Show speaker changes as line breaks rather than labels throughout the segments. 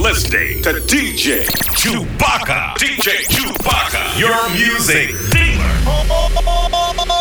listening to DJ Chewbacca. DJ Chewbacca, your music dealer.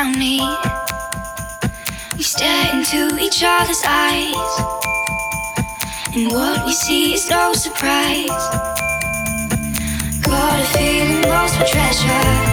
on me.
We stare into each other's eyes, and what we see is no surprise. Got a feeling lost for treasure.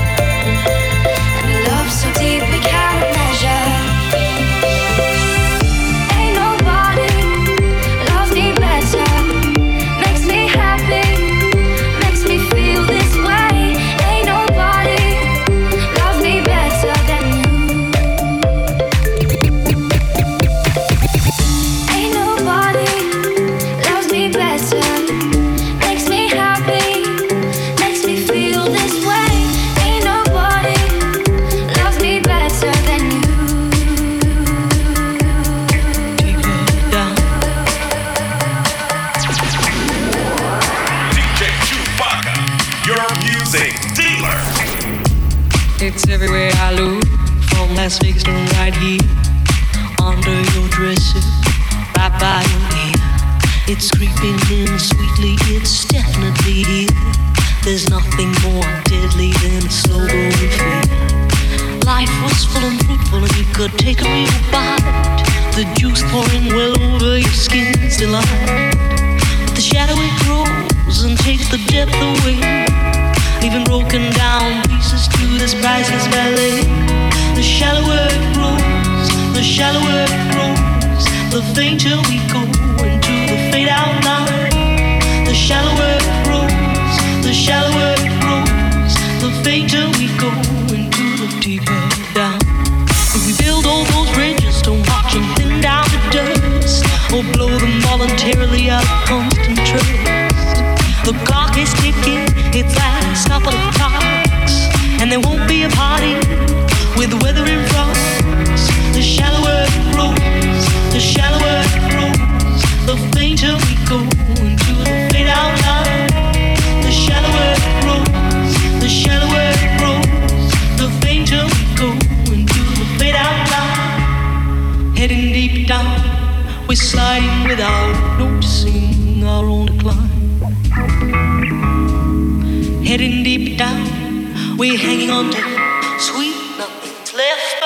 Sweet nothing's left.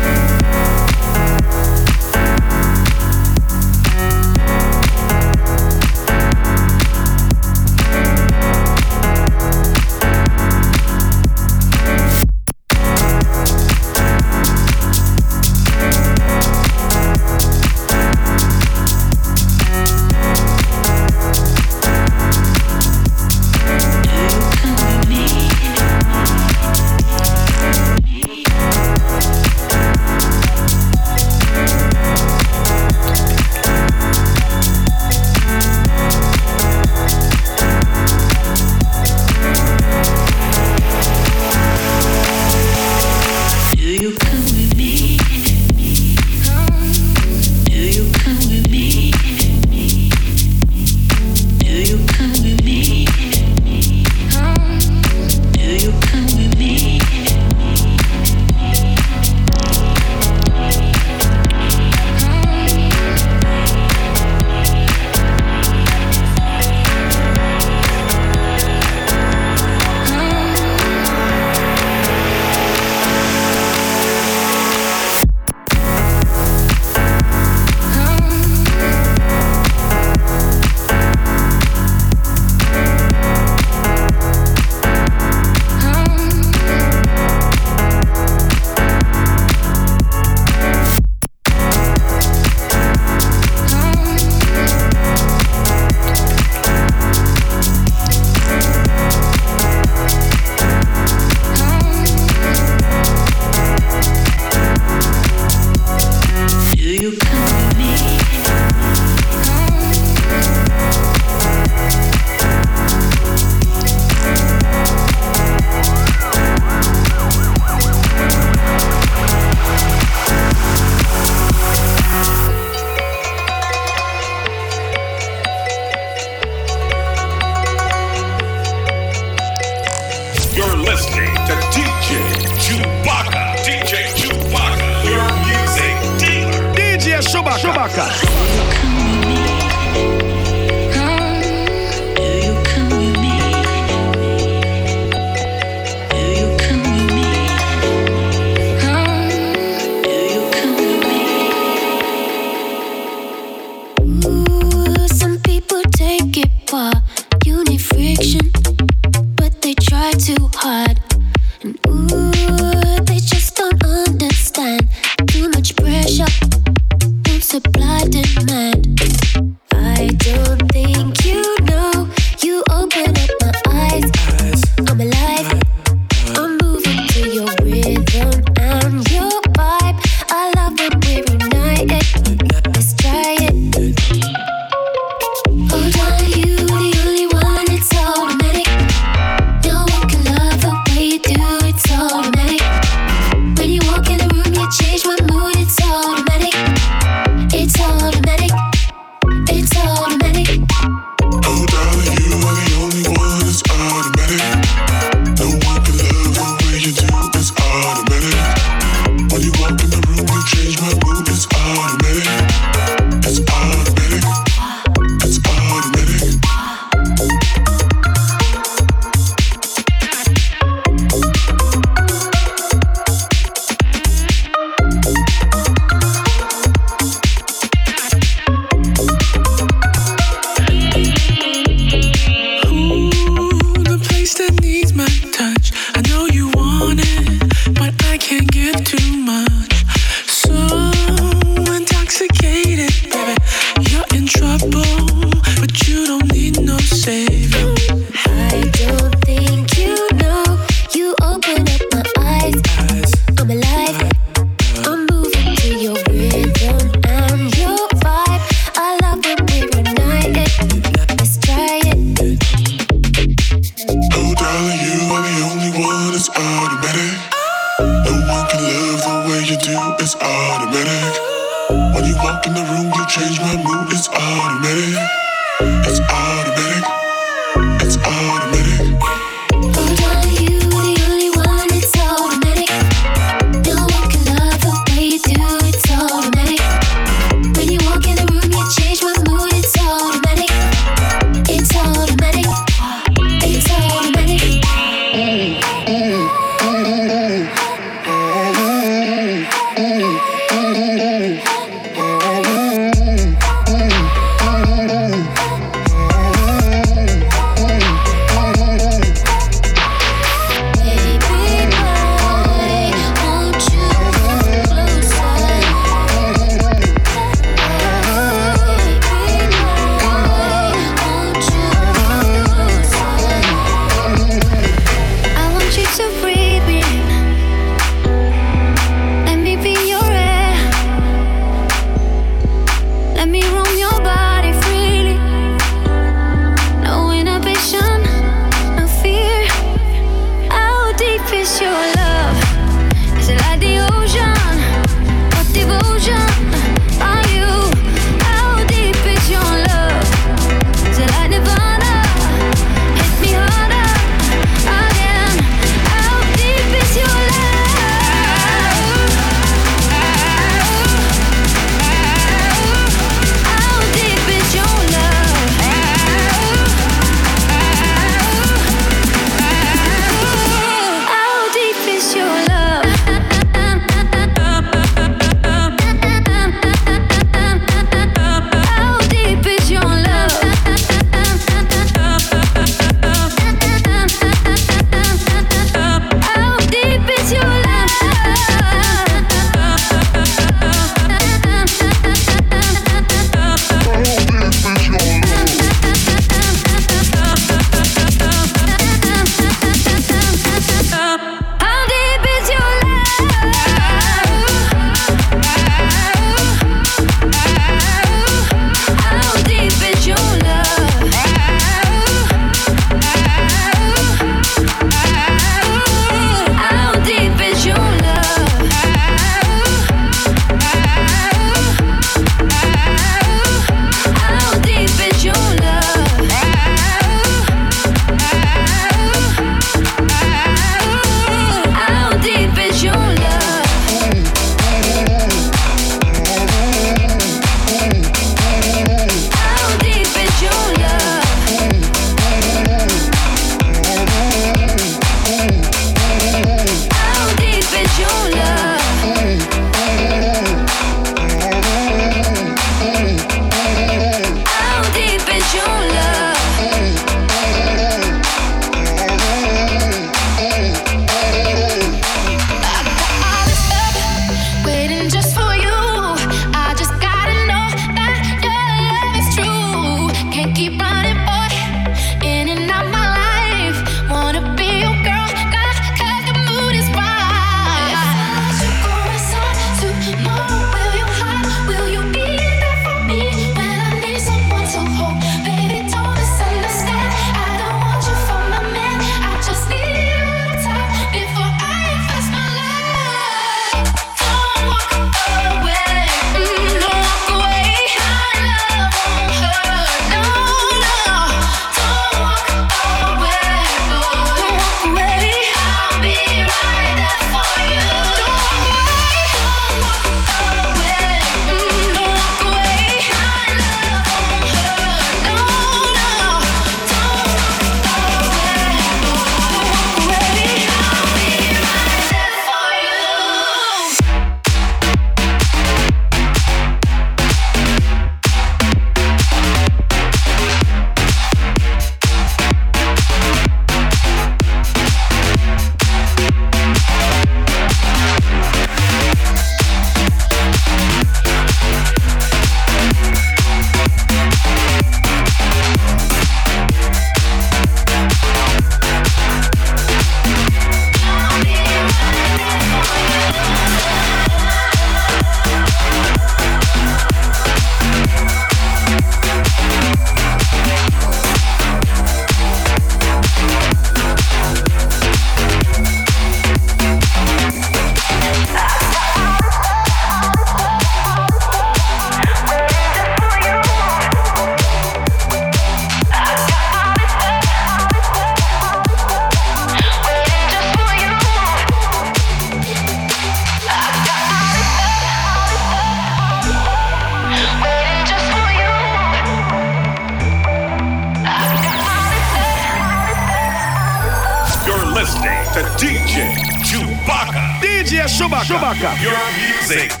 To
DJ Chewbacca.
DJ Chewbacca.
Chewbacca.
Your music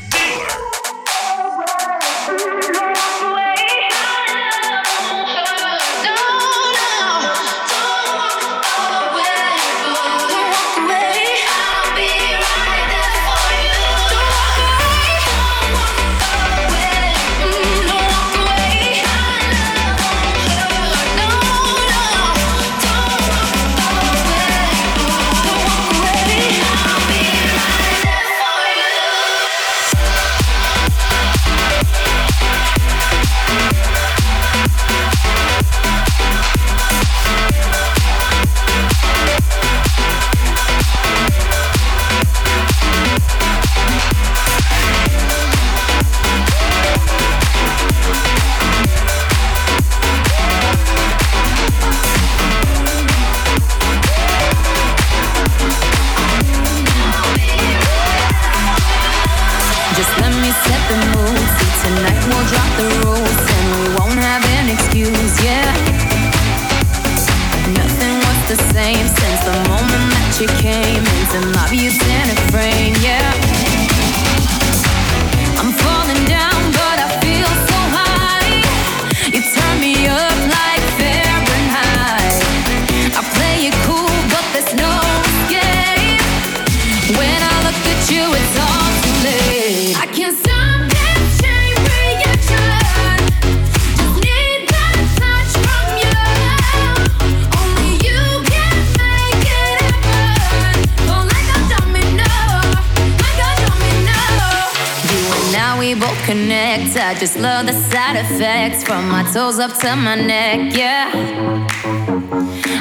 I just love the side effects from my toes up to my neck, yeah.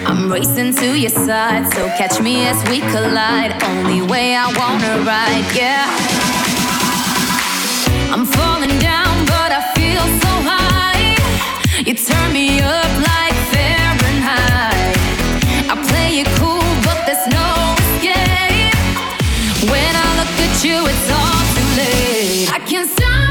I'm racing to your side, so catch me as we collide. Only way I wanna ride, yeah. I'm falling down, but I feel so high. You turn me up like Fahrenheit. I play it cool, but there's no escape. When I look at you, it's all too late. I can't stop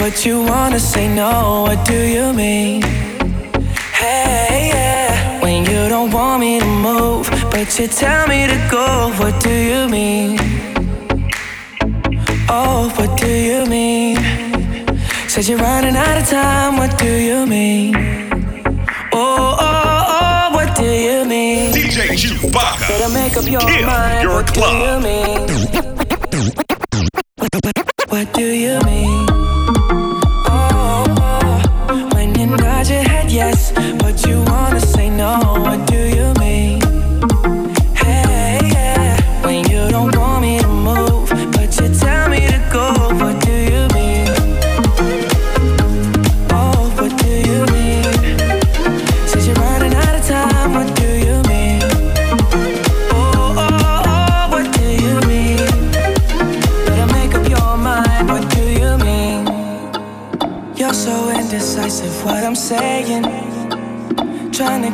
but you wanna say no. What do you mean? Hey, yeah. When you don't want me to move, but you tell me to go. What do you mean? Oh, what do you mean? Said you're running out of time. What do you mean? Oh, oh, oh, what do you mean?
DJ Chewbacca.
Better make up your
Kill
mind.
your
what
club.
do you mean?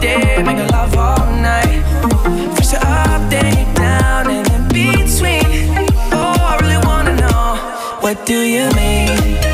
day, make love all night. First you up, then you down, and in between. Oh, I really wanna know what do you mean?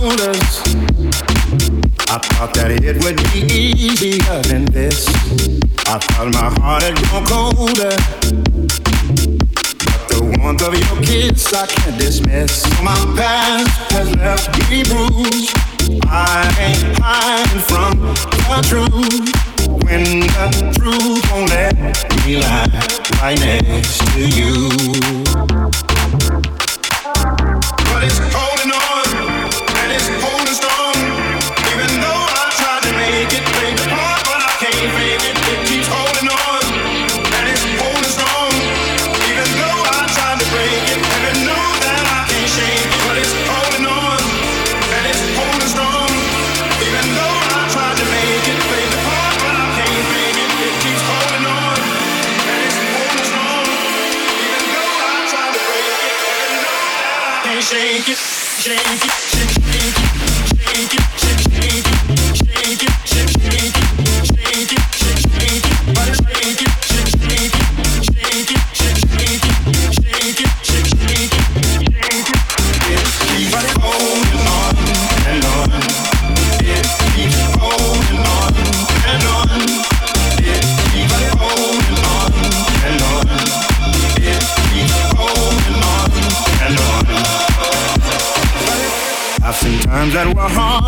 shoulders. I thought that it would be easier than this. I thought my heart had grown colder. But the warmth of your kiss I can't dismiss. My past has left me bruised. I ain't hiding from the truth. When the truth won't let me lie right next to you.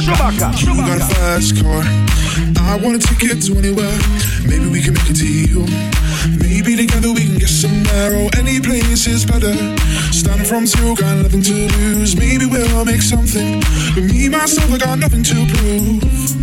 Chewbacca.
You
got a fast car. I want a ticket to anywhere. Maybe we can make a deal. Maybe together we can get somewhere. Oh, any place is better. Starting from zero, got nothing to lose. Maybe we'll make something. But me, myself, I got nothing to prove.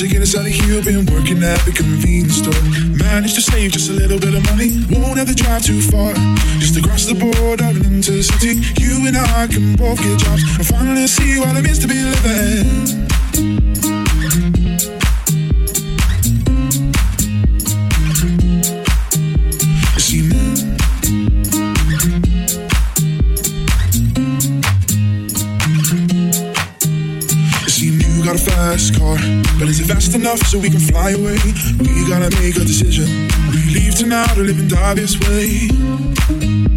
To get us out of here. Been working at the convenience store. Managed to save just a little bit of money. Won't have to drive too far. Just across the border and into the city. You and I can both get jobs and finally see what it means to be living. Enough so we can fly away? We gotta make a decision. We leave tonight or live and die this way.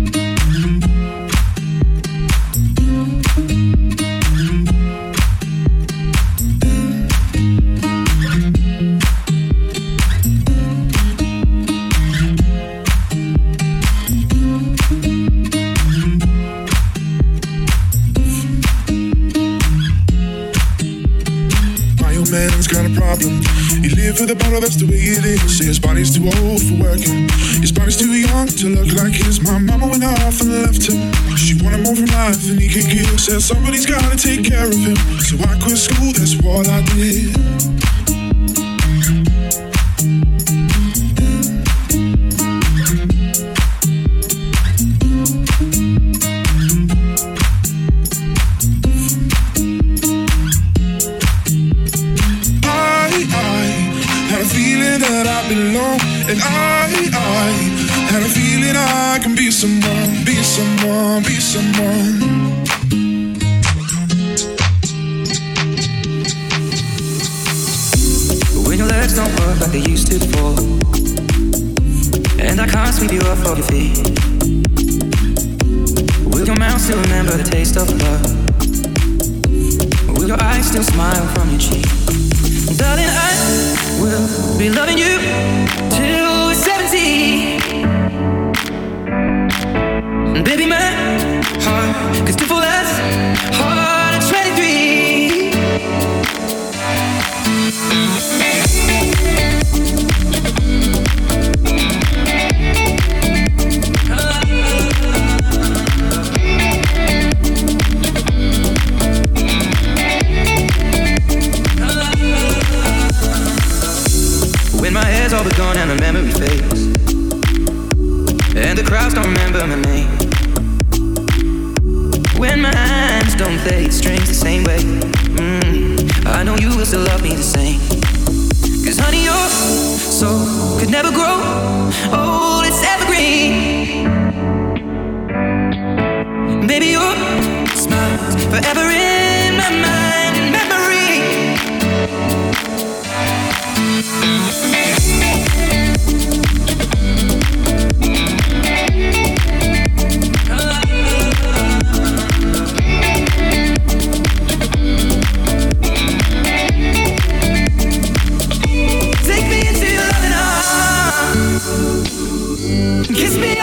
He live for the bottle, that's the way it is. Say his body's too old for working. His body's too young to look like his. My mama went off and left him. She wanted more from life than he could give. Said somebody's gotta take care of him. So I quit school, that's what I did.
your feet. still love me the same. Cause honey, your soul could never grow Oh, it's evergreen. Baby, your smile's forever in my mind and memory.